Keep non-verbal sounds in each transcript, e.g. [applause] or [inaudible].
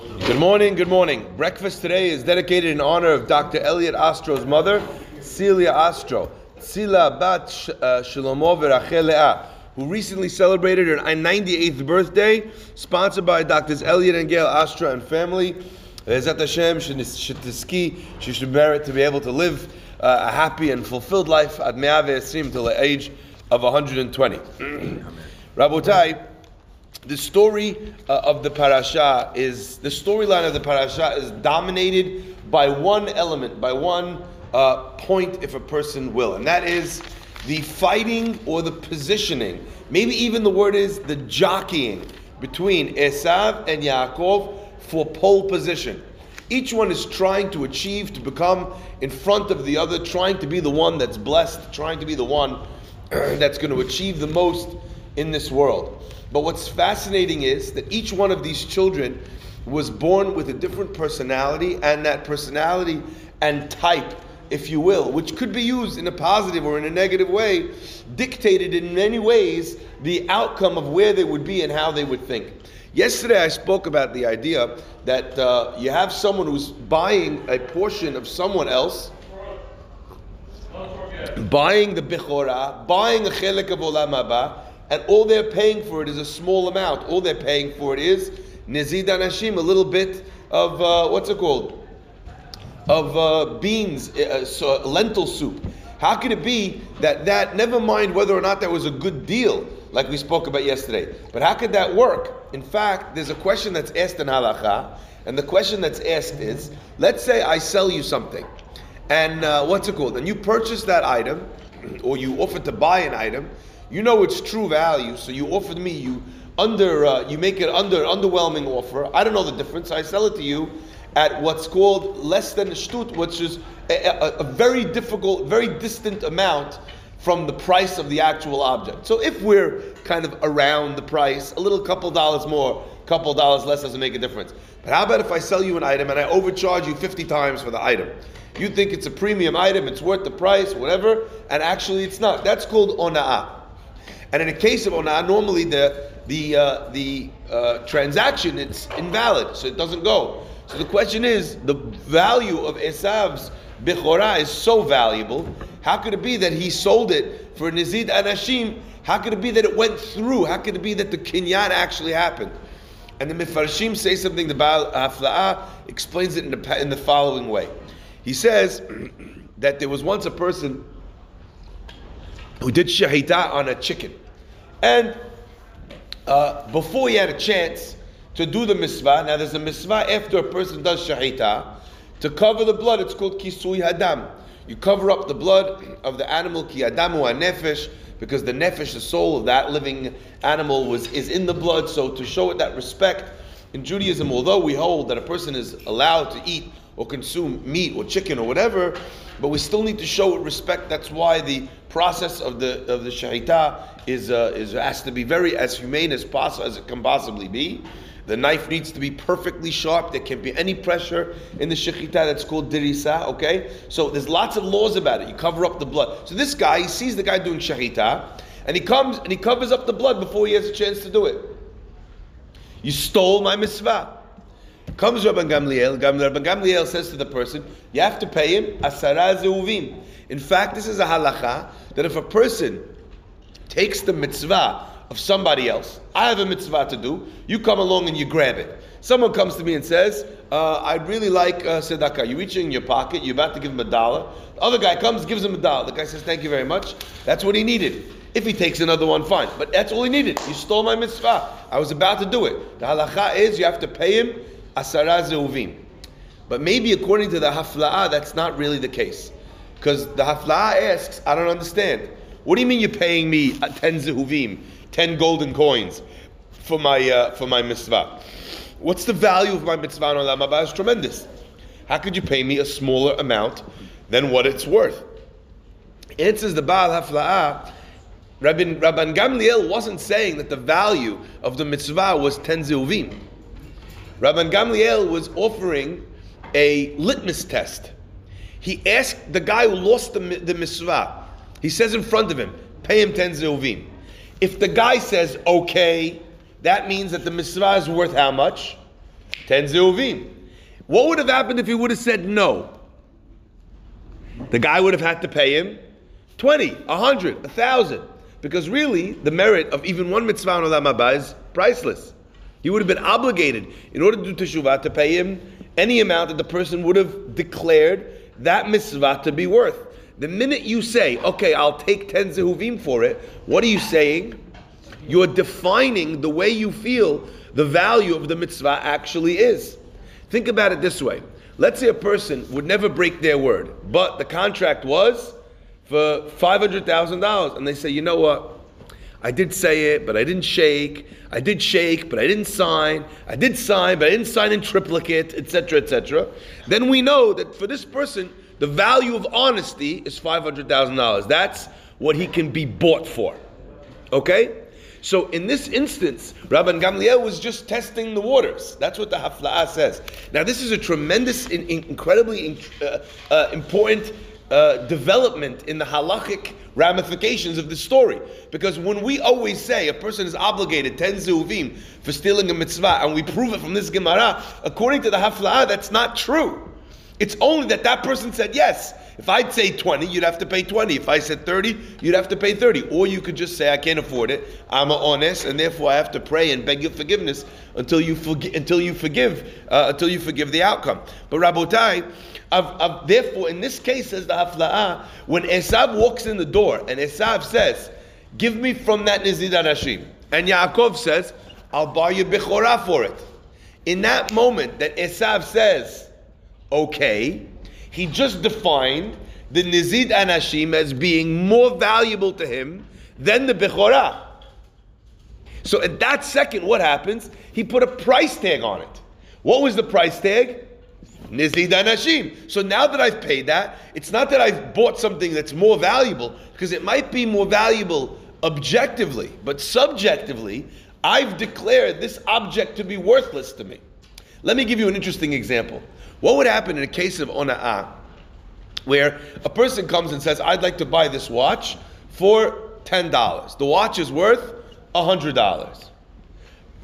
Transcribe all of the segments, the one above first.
Good morning, good morning. Breakfast today is dedicated in honor of Dr. Elliot Astro's mother, Celia Astro, Sila Bat Sh- uh, Shlomo Verachel who recently celebrated her 98th birthday, sponsored by Drs. Elliot and Gail Astro and family. She should merit to be able to live uh, a happy and fulfilled life at Me'ave Esrim till the age of 120. [clears throat] Rabotai, the story uh, of the parasha is the storyline of the parasha is dominated by one element, by one uh, point, if a person will, and that is the fighting or the positioning. Maybe even the word is the jockeying between Esav and Yaakov for pole position. Each one is trying to achieve to become in front of the other, trying to be the one that's blessed, trying to be the one [clears throat] that's going to achieve the most in this world. But what's fascinating is that each one of these children was born with a different personality, and that personality and type, if you will, which could be used in a positive or in a negative way, dictated in many ways the outcome of where they would be and how they would think. Yesterday, I spoke about the idea that uh, you have someone who's buying a portion of someone else, buying the bichora, buying a chelik of olam haba, and all they're paying for it is a small amount. All they're paying for it is nizid adashim, a little bit of uh, what's it called? Of uh, beans, uh, so lentil soup. How could it be that that? Never mind whether or not that was a good deal, like we spoke about yesterday. But how could that work? In fact, there's a question that's asked in halacha, and the question that's asked is: Let's say I sell you something, and uh, what's it called? And you purchase that item, [clears throat] or you offer to buy an item you know its true value, so you offered me you under uh, you make it under underwhelming offer. I don't know the difference. I sell it to you at what's called less than a shtut, which is a, a, a very difficult, very distant amount from the price of the actual object. So if we're kind of around the price, a little couple dollars more, couple dollars less doesn't make a difference. But how about if I sell you an item and I overcharge you 50 times for the item? You think it's a premium item, it's worth the price, whatever, and actually it's not. That's called ona'ah. And in a case of onah, normally the the uh, the uh, transaction it's invalid, so it doesn't go. So the question is, the value of Esav's bichora is so valuable. How could it be that he sold it for nizid adashim? How could it be that it went through? How could it be that the kinyan actually happened? And the Mefarshim say something. The Baal Hafla'ah explains it in the, in the following way. He says [clears throat] that there was once a person who did shahita on a chicken. And uh, before he had a chance to do the mitzvah, now there's a mitzvah after a person does shahita, to cover the blood, it's called kisui hadam. You cover up the blood of the animal, ki adamu nefesh, because the nefesh, the soul of that living animal, was is in the blood. So to show it that respect in Judaism, although we hold that a person is allowed to eat or consume meat or chicken or whatever, but we still need to show respect. That's why the process of the of the shahita is uh, is has to be very as humane as possible as it can possibly be. The knife needs to be perfectly sharp. There can't be any pressure in the shechita. That's called dirisa. Okay, so there's lots of laws about it. You cover up the blood. So this guy, he sees the guy doing shechita, and he comes and he covers up the blood before he has a chance to do it. You stole my mitzvah. Comes Rabban Gamliel. Rabban Gamliel says to the person, you have to pay him asara zehuvim. In fact, this is a halacha that if a person takes the mitzvah of somebody else, I have a mitzvah to do, you come along and you grab it. Someone comes to me and says, uh, I'd really like uh, tzedakah. You reach in your pocket, you're about to give him a dollar. The other guy comes, gives him a dollar. The guy says, Thank you very much. That's what he needed. If he takes another one, fine. But that's all he needed. You stole my mitzvah. I was about to do it. The halacha is you have to pay him asara zehuvim. But maybe according to the hafla'ah, that's not really the case. Because the hafla'ah asks, I don't understand. What do you mean you're paying me ten zehuvim, ten golden coins for my uh, for my mitzvah? What's the value of my mitzvah on Olam Haba? It's tremendous. How could you pay me a smaller amount than what it's worth? Answers the Baal Hafla'ah. Rabban, Rabban Gamliel wasn't saying that the value of the mitzvah was ten zehuvim. Rabban Gamliel was offering a litmus test. He asked the guy who lost the, the mitzvah, he says in front of him, pay him 10 zehuvim. If the guy says, okay, that means that the mitzvah is worth how much? 10 zehuvim. What would have happened if he would have said no? The guy would have had to pay him 20, 100, 1,000. Because really, the merit of even one mitzvah on Olam Haba is priceless. He would have been obligated, in order to do teshuvah, to pay him any amount that the person would have declared that mitzvah to be worth. The minute you say, okay, I'll take 10 zehuvim for it, what are you saying? You're defining the way you feel the value of the mitzvah actually is. Think about it this way. Let's say a person would never break their word, but the contract was for $500,000. And they say, you know what? I did say it, but I didn't shake. I did shake, but I didn't sign. I did sign, but I didn't sign in triplicate, etc., etc. Then we know that for this person, the value of honesty is $500,000. That's what he can be bought for. Okay? So in this instance, Rabban Gamliel was just testing the waters. That's what the Hafla'ah says. Now this is a tremendous, incredibly uh, uh, important uh, development in the halachic ramifications of the story. Because when we always say a person is obligated 10 zehuvim for stealing a mitzvah, and we prove it from this Gemara, according to the Hafla'ah, that's not true. It's only that that person said yes. If I'd say 20, you'd have to pay 20. If I said 30, you'd have to pay 30. Or you could just say, I can't afford it. I'm honest, and therefore I have to pray and beg your forgiveness until you, forgi- until you forgive, uh, until you forgive the outcome. But Rabotai, I've, I've, therefore, in this case, says the Hafla'ah, when Esav walks in the door and Esav says, Give me from that Nizid Adashim, and Yaakov says, I'll buy you Bechorah for it. In that moment that Esav says, Okay, he just defined the Nizid Adashim as being more valuable to him than the Bechorah. So at that second, what happens? He put a price tag on it. What was the price tag? Nizid Adashim. So now that I've paid that, it's not that I've bought something that's more valuable, because it might be more valuable objectively, but subjectively, I've declared this object to be worthless to me. Let me give you an interesting example. What would happen in a case of ona'ah, where a person comes and says, I'd like to buy this watch for $10. The watch is worth $100.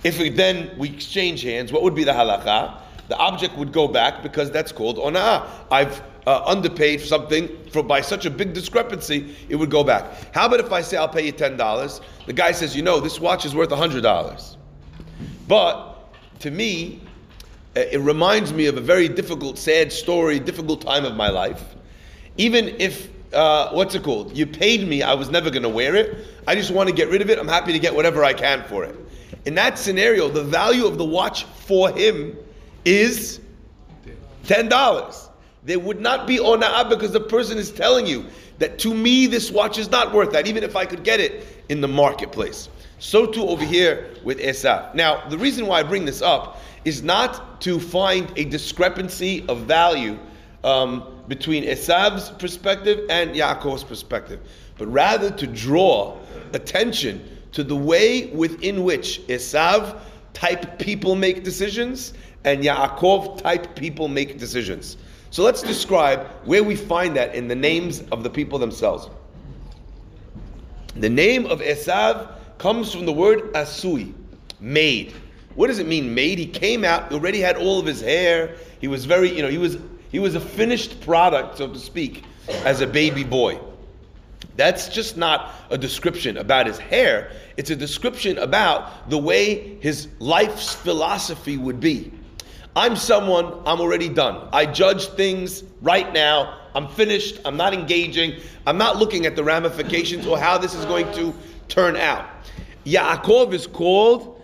If we, then we exchange hands, what would be the halacha? The object would go back because that's called ona'ah. I've uh, underpaid something for by such a big discrepancy, it would go back. How about if I say I'll pay you ten dollars? The guy says, you know, this watch is worth hundred dollars. But to me, it reminds me of a very difficult, sad story, difficult time of my life. Even if, uh, what's it called? You paid me, I was never going to wear it. I just want to get rid of it. I'm happy to get whatever I can for it. In that scenario, the value of the watch for him is $10. There would not be ona'ah because the person is telling you that to me this watch is not worth that, even if I could get it in the marketplace. So too over here with Esav. Now, the reason why I bring this up is not to find a discrepancy of value um, between Esav's perspective and Yaakov's perspective, but rather to draw attention to the way within which Esav type people make decisions and Yaakov type people make decisions. So let's describe where we find that in the names of the people themselves. The name of Esav comes from the word asui, made. What does it mean, made? He came out, already had all of his hair. He was very, you know, he was he was a finished product, so to speak, as a baby boy. That's just not a description about his hair. It's a description about the way his life's philosophy would be. I'm someone, I'm already done. I judge things right now. I'm finished. I'm not engaging. I'm not looking at the ramifications or how this is going to turn out. Yaakov is called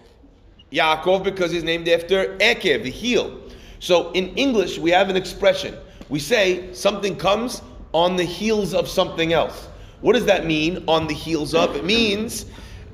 Yaakov because he's named after Ekev, the heel. So in English, we have an expression. We say something comes on the heels of something else. What does that mean, on the heels of? It means,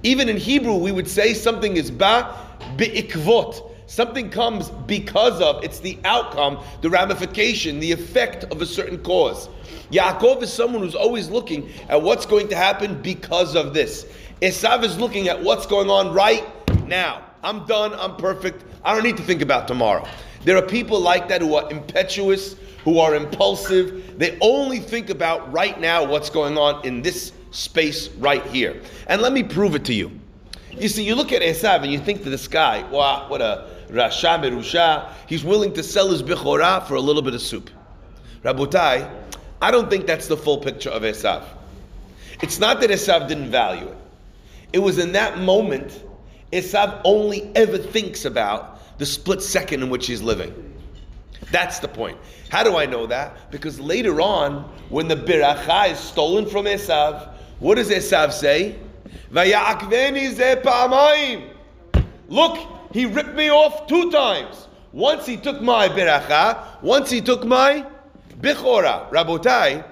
even in Hebrew, we would say something is ba bi'ikvot. Something comes because of, it's the outcome, the ramification, the effect of a certain cause. Yaakov is someone who's always looking at what's going to happen because of this. Esav is looking at what's going on right now. I'm done. I'm perfect. I don't need to think about tomorrow. There are people like that who are impetuous, who are impulsive. They only think about right now what's going on in this space right here. And let me prove it to you. You see, you look at Esav and you think to this guy, wow, what a Rasha Merusha. He's willing to sell his Bechorah for a little bit of soup. Rabotai, I don't think that's the full picture of Esav. It's not that Esav didn't value it. It was in that moment, Esav only ever thinks about the split second in which he's living. That's the point. How do I know that? Because later on, when the biracha is stolen from Esav, what does Esav say? Look, he ripped me off two times. Once he took my biracha, once he took my bichora. Rabotai,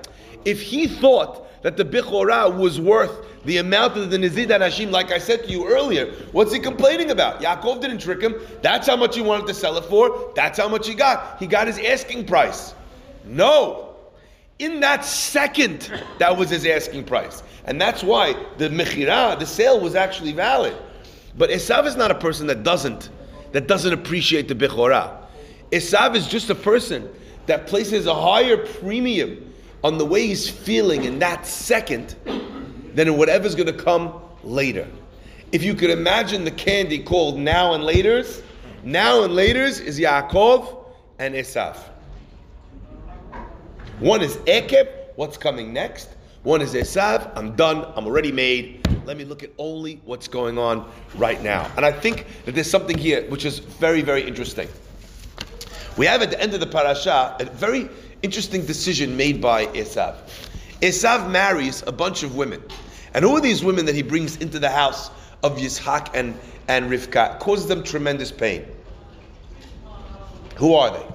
if he thought that the bichora was worth the amount of the Nizid Adashim, like I said to you earlier, what's he complaining about? Yaakov didn't trick him. That's how much he wanted to sell it for. That's how much he got. He got his asking price. No. In that second, that was his asking price. And that's why the mechira, the sale was actually valid. But Esav is not a person that doesn't, that doesn't appreciate the Bechorah. Esav is just a person that places a higher premium on the way he's feeling in that second than in whatever's going to come later. If you could imagine the candy called now and later's, now and later's is Yaakov and Esav. One is Ekev, what's coming next. One is Esav, I'm done, I'm already made. Let me look at only what's going on right now. And I think that there's something here which is very, very interesting. We have at the end of the parasha a very interesting decision made by Esav. Esav marries a bunch of women. And are these women that he brings into the house of Yitzhak and, and Rivka? Causes them tremendous pain. Who are they?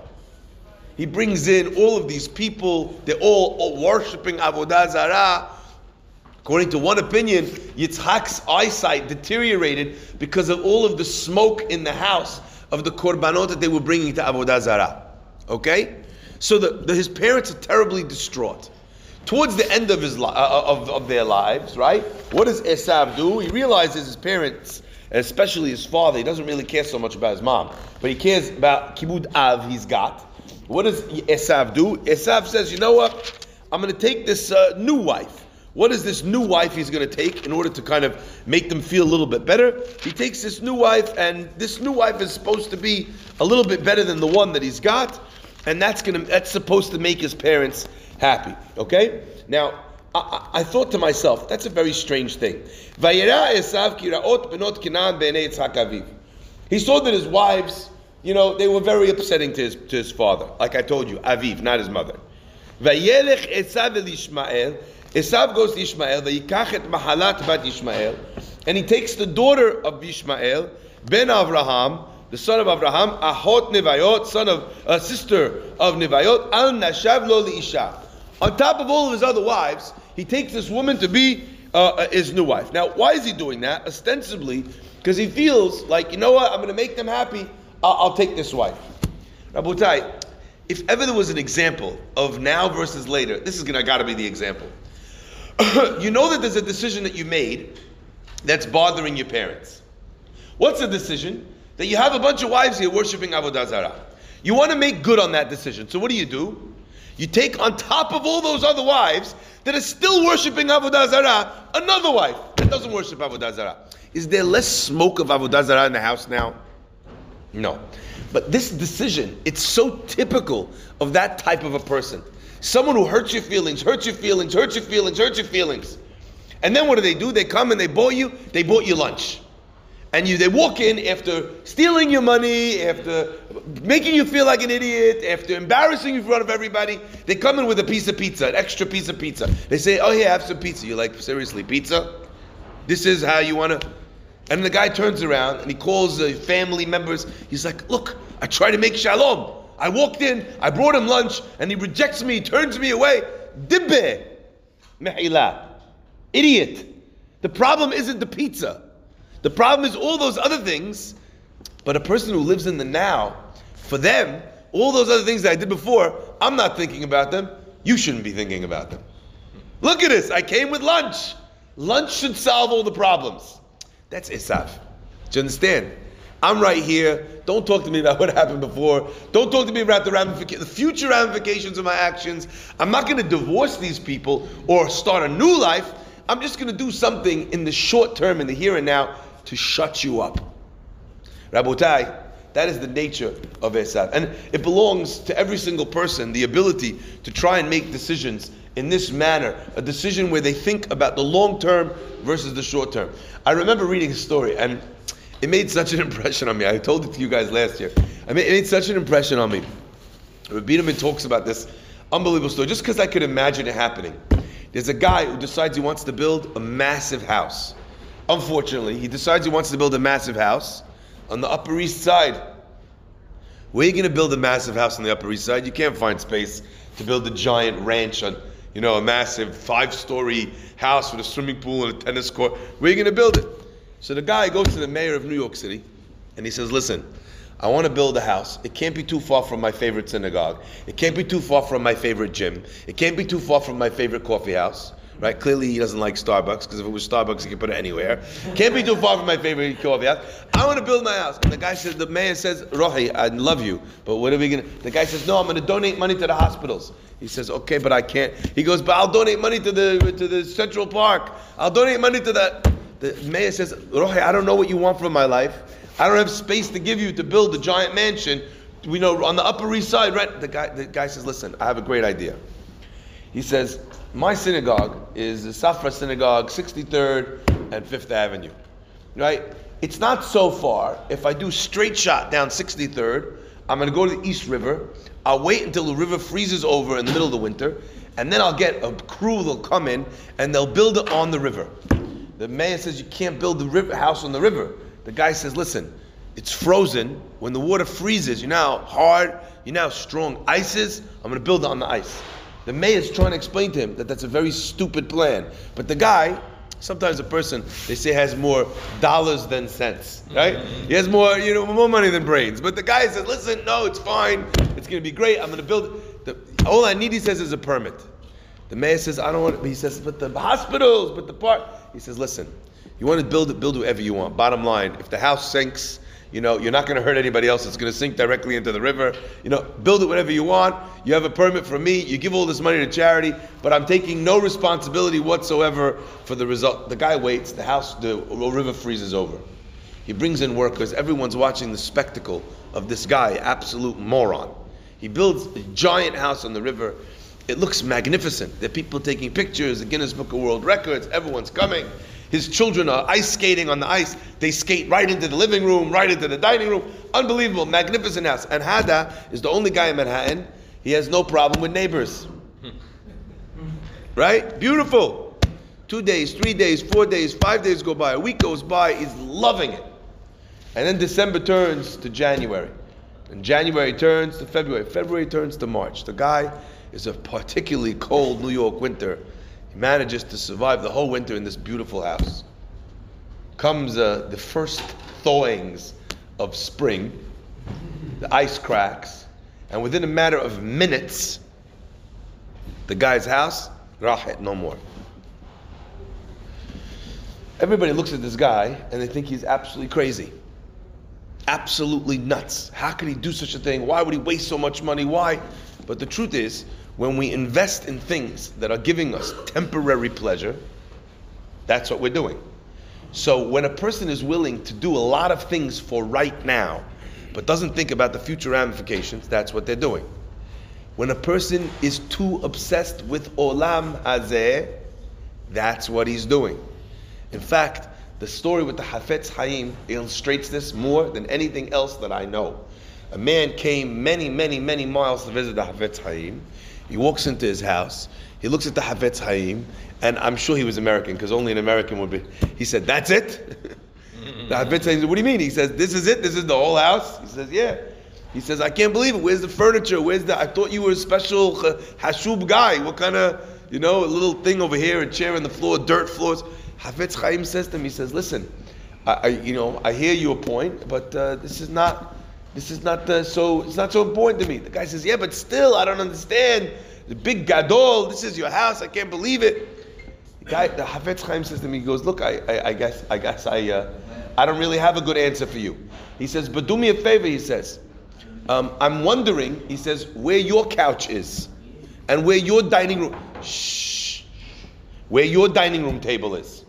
He brings in all of these people, they're all, all worshipping Avodah Zarah. According to one opinion, Yitzhak's eyesight deteriorated because of all of the smoke in the house of the korbanot that they were bringing to Avodah Zarah. Okay? So the, the, his parents are terribly distraught towards the end of his li- uh, of, of their lives, right? What does Esav do? He realizes his parents, especially his father, he doesn't really care so much about his mom, but he cares about kibud av he's got. What does Esav do? Esav says, you know what? I'm going to take this uh, new wife. What is this new wife he's going to take in order to kind of make them feel a little bit better? He takes this new wife, and this new wife is supposed to be a little bit better than the one that he's got, and that's going to that's supposed to make his parents happy. Okay? Now, I, I, thought to myself, that's a very strange thing. He saw that his wives, you know, they were very upsetting to his, to his father. Like I told you, Aviv, not his mother. Esav goes to Ishmael, mahalat bat Ishmael, and he takes the daughter of Ishmael, Ben Avraham, the son of Abraham, Ahot Nevayot, son of a uh, sister of Nevayot, Al Nashav Lo Isha. On top of all of his other wives, he takes this woman to be uh, his new wife. Now, why is he doing that? Ostensibly, because he feels like, you know what, I'm going to make them happy, I'll, I'll take this wife. Rabotai, if ever there was an example of now versus later, this is gonna gotta be the example. [coughs] you know that there's a decision that you made that's bothering your parents. What's the decision? That you have a bunch of wives here worshiping Avodah Zarah. You want to make good on that decision. So what do you do? You take on top of all those other wives that are still worshiping Avodah Zarah, another wife that doesn't worship Avodah Zarah. Is there less smoke of Avodah Zarah in the house now? No. But this decision, it's so typical of that type of a person. Someone who hurts your feelings, hurts your feelings, hurts your feelings, hurts your feelings. And then what do they do? They come and they bought you, they bought you lunch and you they walk in after stealing your money, after making you feel like an idiot, after embarrassing you in front of everybody, they come in with a piece of pizza, an extra piece of pizza. They say, "Oh yeah, have some pizza." You're like, "Seriously, pizza? This is how you want to?" And the guy turns around and he calls the family members. He's like, "Look, I try to make shalom. I walked in, I brought him lunch, and he rejects me, he turns me away. Dibbe, mehila, idiot. The problem isn't the pizza." The problem is all those other things, but a person who lives in the now, for them, all those other things that I did before, I'm not thinking about them. You shouldn't be thinking about them. Look at this. I came with lunch. Lunch should solve all the problems. That's Esav. Do you understand? I'm right here. Don't talk to me about [laughs] what happened before. Don't talk to me about the, ramific- the future ramifications of my actions. I'm not going to divorce these people or start a new life. I'm just going to do something in the short term, in the here and now, to shut you up. Rabotai, That is the nature of Esav. And it belongs to every single person the ability to try and make decisions in this manner, a decision where they think about the long term versus the short term. I remember reading a story, and it made such an [laughs] impression on me. I told it to you guys last year. I mean, it made such an impression on me. Rabbi talks about this unbelievable story, just because I could imagine it happening. There's a guy who decides he wants to build a massive house. Unfortunately, he decides he wants to build a massive house on the Upper East Side. Where are you going to build a massive house on the Upper East Side? You can't find space to build a giant ranch on you know, a massive five story house with a swimming pool and a tennis court. Where are you going to build it? So the guy goes to the mayor of New York City and he says, Listen, I want to build a house. It can't be too far from my favorite synagogue. It can't be too far from my favorite gym. It can't be too far from my favorite coffee house. Right? Clearly, he doesn't like Starbucks because if it was Starbucks, he could put it anywhere. Can't be too far from my favorite coffee house. I want to build my house. And the guy says, the mayor says, Rohi, I love you, but what are we going to? The guy says, No, I'm going to donate money to the hospitals. He says, Okay, but I can't. He goes, But I'll donate money to the to the Central Park. I'll donate money to the. The mayor says, Rohi, I don't know what you want from my life. I don't have space to give you to build a giant mansion. We know on the Upper East Side, right? The guy, the guy says, Listen, I have a great idea. He says, My synagogue is the Safra Synagogue, 63rd and 5th Avenue. Right? It's not so far. If I do straight shot down 63rd, I'm going to go to the East River. I'll wait until the river freezes over in the middle of the winter, and then I'll get a crew that'll come in and they'll build it on the river. The mayor says you can't build the river, house on the river. The guy says, listen, it's frozen. When the water freezes, you know how hard, you know how strong ices. I'm going to build on the ice. The mayor's trying to explain to him that that's a very stupid plan. But the guy, sometimes a person, they say, has more dollars than cents, right? Mm-hmm. He has more, you know, more money than brains. But the guy says, listen, no, it's fine. It's going to be great. I'm going to build. The, all I need, he says, is a permit. The mayor says, I don't want. It. He says, but the hospitals, but the park. He says, listen, you want to build it, build whatever you want. Bottom line, if the house sinks, you know, you're not going to hurt anybody else. It's going to sink directly into the river. You know, build it whatever you want. You have a permit from me. You give all this money to charity, but I'm taking no responsibility whatsoever for the result. The guy waits. The house, the river freezes over. He brings in workers. Everyone's watching the spectacle of this guy, absolute moron. He builds a giant house on the river. It looks magnificent. There are people taking pictures, the Guinness Book of World Records, everyone's coming. His children are ice skating on the ice. They skate right into the living room, right into the dining room. Unbelievable, magnificent house. And Hada is the only guy in Manhattan. He has no problem with neighbors. Right? Beautiful. Two days, three days, four days, five days go by, a week goes by, he's loving it. And then December turns to January. And January turns to February. February turns to March. The guy is a particularly cold New York winter. He manages to survive the whole winter in this beautiful house. Comes uh, the first thawings of spring, the ice cracks, and within a matter of minutes, the guy's house, rahet, no more. Everybody looks at this guy and they think he's absolutely crazy. Absolutely nuts. How could he do such a thing? Why would he waste so much money? Why? But the truth is, when we invest in things that are giving us temporary pleasure, that's what we're doing. So when a person is willing to do a lot of things for right now, but doesn't think about the future ramifications, that's what they're doing. When a person is too obsessed with olam hazeh, that's what he's doing. In fact, the story with the Hafetz Haim illustrates this more than anything else that I know. A man came many, many, many miles to visit the Hafetz Haim. He walks into his house. He looks at the Hafetz Haim, and I'm sure he was American because only an American would be. He said, "That's it." [laughs] the Hafetz Haim said, "What do you mean?" He says, "This is it. This is the whole house." He says, "Yeah." He says, "I can't believe it. Where's the furniture? Where's the? I thought you were a special uh, hashub guy. What kind of, you know, a little thing over here, a chair on the floor, dirt floors." Hafetz Chaim says to him, he says, "Listen, I, I you know, I hear your point, but uh, this is not." This is not uh, so. It's not so important to me. The guy says, "Yeah, but still, I don't understand. The big gadol. This is your house. I can't believe it." The guy, the Hafetz Chaim says to me, he goes, "Look, I, I, I guess, I guess, I, uh, I don't really have a good answer for you." He says, "But do me a favor." He says, um, "I'm wondering." He says, "Where your couch is, and where your dining room, shh, where your dining room table is.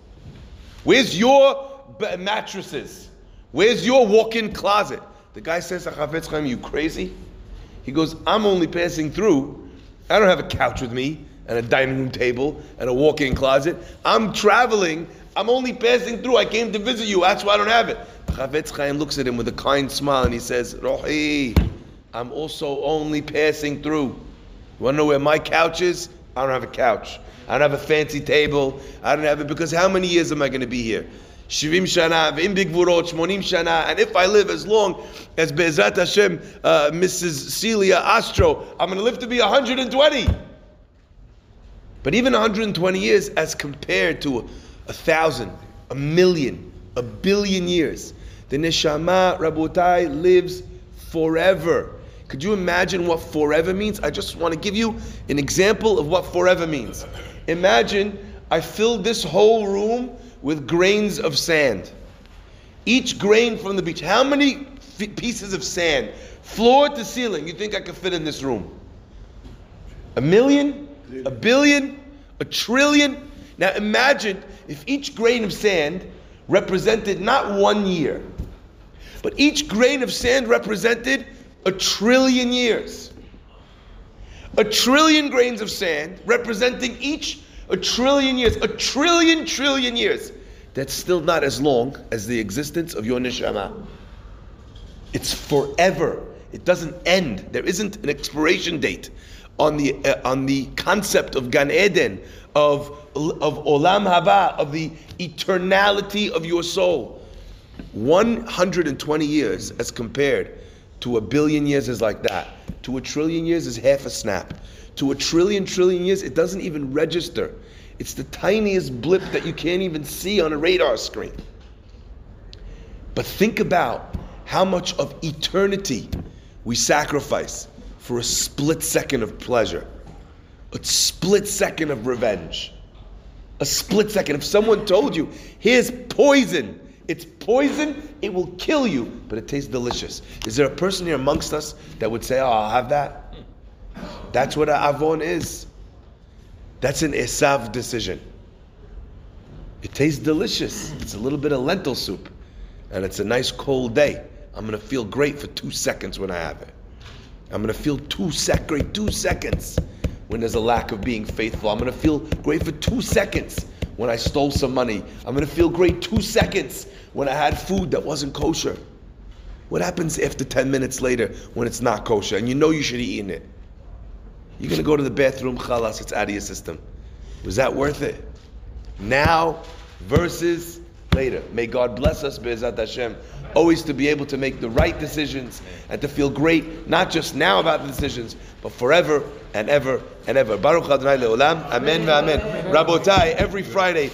Where's your mattresses? Where's your walk-in closet?" The guy says Chafetz Chaim, you crazy? He goes, I'm only passing through. I don't have a couch with me and a dining room table and a walk-in closet. I'm traveling. I'm only passing through. I came to visit you. That's why I don't have it. Chafetz Chaim looks at him with a kind smile and he says, Rohi, I'm also only passing through. You want to know where my couch is? I don't have a couch. I don't have a fancy table. I don't have it because how many years am I going to be here? Shivim shana, v'im bigvurot, shmonim shana, and if I live as long as Be'ezrat Hashem, uh, Mrs. Celia Astro, I'm going to live to be 120. But even 120 years as compared to a, a thousand, a million, a billion years, the neshama, Rabotai, lives forever. Could you imagine what forever means? I just want to give you an example of what forever means. Imagine I filled this whole room with grains of sand. Each grain from the beach. How many f- pieces of sand, floor to ceiling, you think I could fit in this room? A million? A billion? A trillion? Now imagine if each grain of sand represented not one year, but each grain of sand represented a trillion years. A trillion grains of sand representing each a trillion years, a trillion trillion years. That's still not as long as the existence of your neshama. It's forever. It doesn't end. There isn't an expiration date on the uh, on the concept of Gan Eden, of of Olam Haba, of the eternality of your soul. 120 years as compared to a billion years is like that. To a trillion years is half a snap to a trillion trillion years, it doesn't even register. It's the tiniest blip that you can't even see on a radar screen. But think about how much of eternity we sacrifice for a split second of pleasure, a split second of revenge, a split second. If someone told you, here's poison, it's poison, it will kill you, but it tastes delicious. Is there a person here amongst us that would say, oh, I'll have that? That's what an avon is. That's an Esav decision. It tastes delicious. It's a little bit of lentil soup. And it's a nice cold day. I'm to feel great for two seconds when I have it. I'm to feel two sec great two seconds when there's a lack of being faithful. I'm to feel great for two seconds when I stole some money. I'm to feel great two seconds when I had food that wasn't kosher. What happens after 10 minutes later when it's not kosher and you know you should have eaten it? You're going to go to the bathroom, chalas, it's out of your system. Was that worth it? Now versus later. May God bless us, Be'ezat Hashem, always to be able to make the right decisions and to feel great, not just now about the decisions, but forever and ever and ever. Baruch Adonai Le'olam. Amen Amen. Rabotai, every Friday,